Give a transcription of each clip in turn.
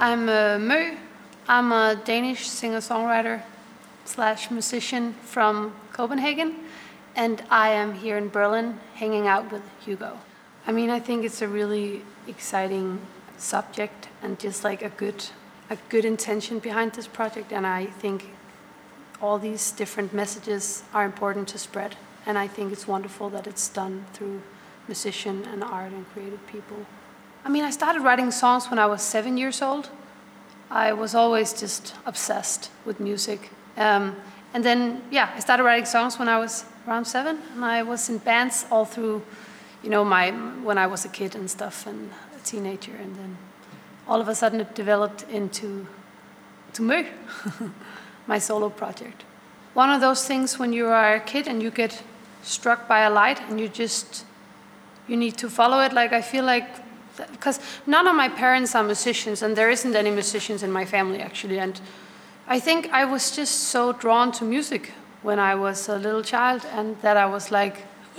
I'm uh. I'm a Danish singer-songwriter slash musician from Copenhagen, and I am here in Berlin hanging out with Hugo. I mean, I think it's a really exciting subject and just like a good, a good intention behind this project, and I think all these different messages are important to spread, and I think it's wonderful that it's done through musician and art and creative people. I mean, I started writing songs when I was seven years old. I was always just obsessed with music. Um, and then, yeah, I started writing songs when I was around seven, and I was in bands all through, you know, my when I was a kid and stuff, and a teenager, and then all of a sudden it developed into to Mø, my solo project. One of those things when you are a kid and you get struck by a light and you just you need to follow it. Like I feel like because none of my parents are musicians, and there isn't any musicians in my family actually, and I think I was just so drawn to music when I was a little child, and that I was like,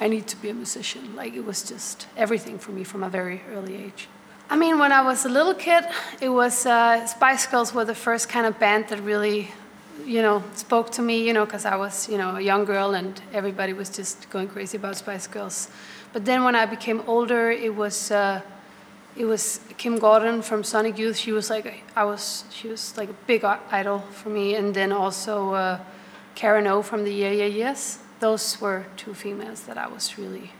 I need to be a musician. Like it was just everything for me from a very early age. I mean, when I was a little kid, it was uh, Spice Girls were the first kind of band that really, you know, spoke to me. You know, because I was, you know, a young girl, and everybody was just going crazy about Spice Girls. But then when I became older, it was. Uh, it was Kim Gordon from Sonic Youth. She was like I was she was like a big idol for me, and then also uh, Karen O from the Yeah Yeah Yeahs. Those were two females that I was really,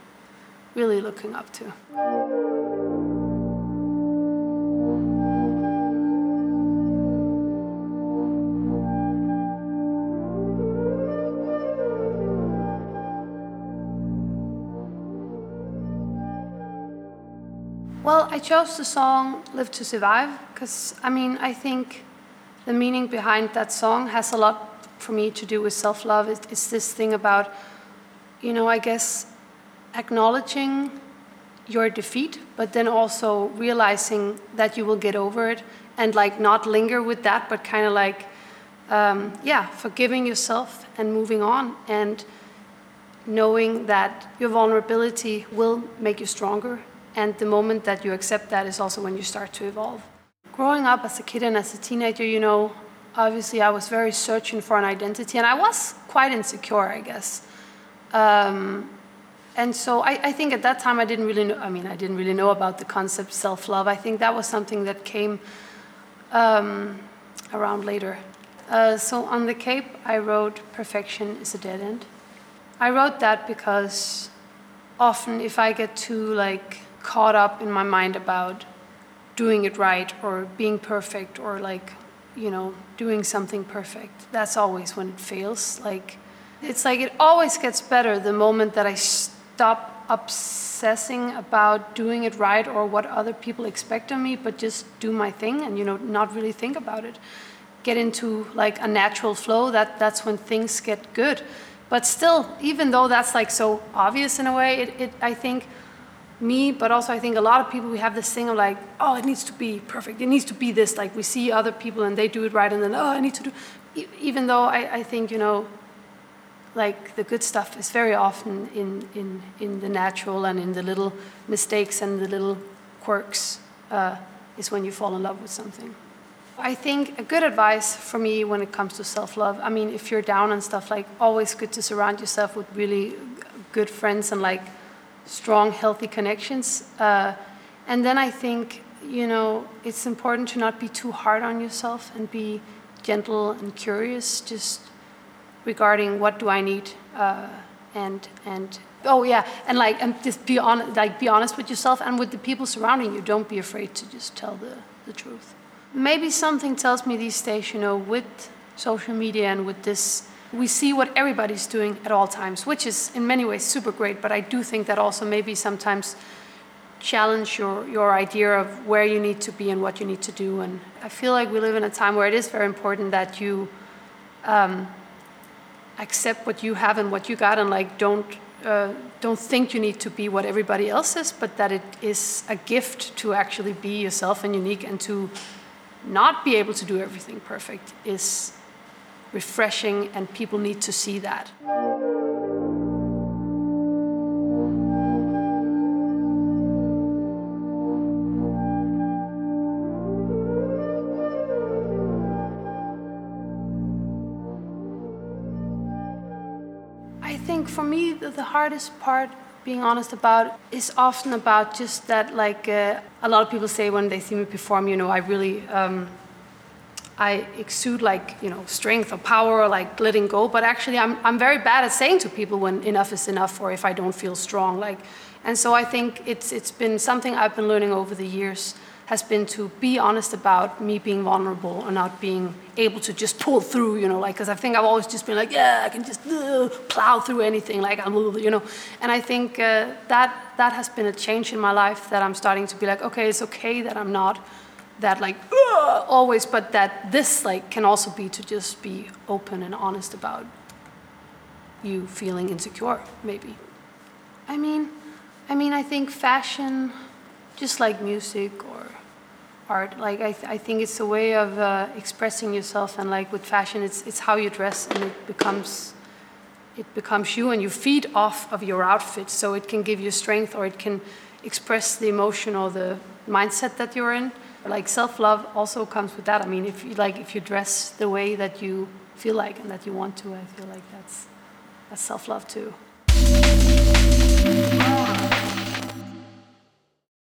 really looking up to. Well, I chose the song Live to Survive because, I mean, I think the meaning behind that song has a lot for me to do with self love. It's this thing about, you know, I guess acknowledging your defeat, but then also realizing that you will get over it and like not linger with that, but kind of like, um, yeah, forgiving yourself and moving on and knowing that your vulnerability will make you stronger and the moment that you accept that is also when you start to evolve. Growing up as a kid and as a teenager, you know, obviously I was very searching for an identity, and I was quite insecure, I guess. Um, and so I, I, think at that time I didn't really know, I mean, I didn't really know about the concept self love. I think that was something that came um, around later. Uh, so on the Cape, I wrote Perfection is a Dead End. I wrote that because often if I get too like caught up in my mind about doing it right or being perfect or like you know doing something perfect. That's always when it fails. Like it's like it always gets better the moment that i stop obsessing about doing it right or what other people expect of me but just do my thing and you know not really think about it. Get into like a natural flow that that's when things get good. But still even though that's like so obvious in a way it, it i think me, but also I think a lot of people, we have this thing of like, oh, it needs to be perfect. It needs to be this. Like we see other people and they do it right, and then, oh, I need to do. Even though I, I think, you know, like the good stuff is very often in, in, in the natural and in the little mistakes and the little quirks uh, is when you fall in love with something. I think a good advice for me when it comes to self love, I mean, if you're down and stuff, like always good to surround yourself with really good friends and like strong, healthy connections. Uh, and then I think, you know, it's important to not be too hard on yourself and be gentle and curious, just regarding what do I need, uh, and and oh yeah, and like and just be on like be honest with yourself and with the people surrounding you. Don't be afraid to just tell the the truth. Maybe something tells me these days, you know, with social media and with this we see what everybody's doing at all times, which is in many ways super great. But I do think that also maybe sometimes challenge your, your idea of where you need to be and what you need to do. And I feel like we live in a time where it is very important that you um, accept what you have and what you got, and like don't uh, don't think you need to be what everybody else is, but that it is a gift to actually be yourself and unique, and to not be able to do everything perfect is refreshing, and people need to see that. I think for me, the hardest part being honest about is often about just that like uh, a lot of people say when they see me perform you know i really um, i exude like you know strength or power or like letting go but actually I'm, I'm very bad at saying to people when enough is enough or if i don't feel strong like and so i think it's it's been something i've been learning over the years has been to be honest about me being vulnerable and not being able to just pull through, you know, like, because I think I've always just been like, yeah, I can just uh, plow through anything, like, I'm, you know. And I think uh, that, that has been a change in my life that I'm starting to be like, okay, it's okay that I'm not that, like, always, but that this, like, can also be to just be open and honest about you feeling insecure, maybe. I mean, I mean, I think fashion, just like music or art. Like I, th- I think it's a way of uh, expressing yourself, and like with fashion, it's it's how you dress, and it becomes it becomes you, and you feed off of your outfit. So it can give you strength, or it can express the emotion or the mindset that you're in. Like self-love also comes with that. I mean, if you like, if you dress the way that you feel like and that you want to, I feel like that's that's self-love too.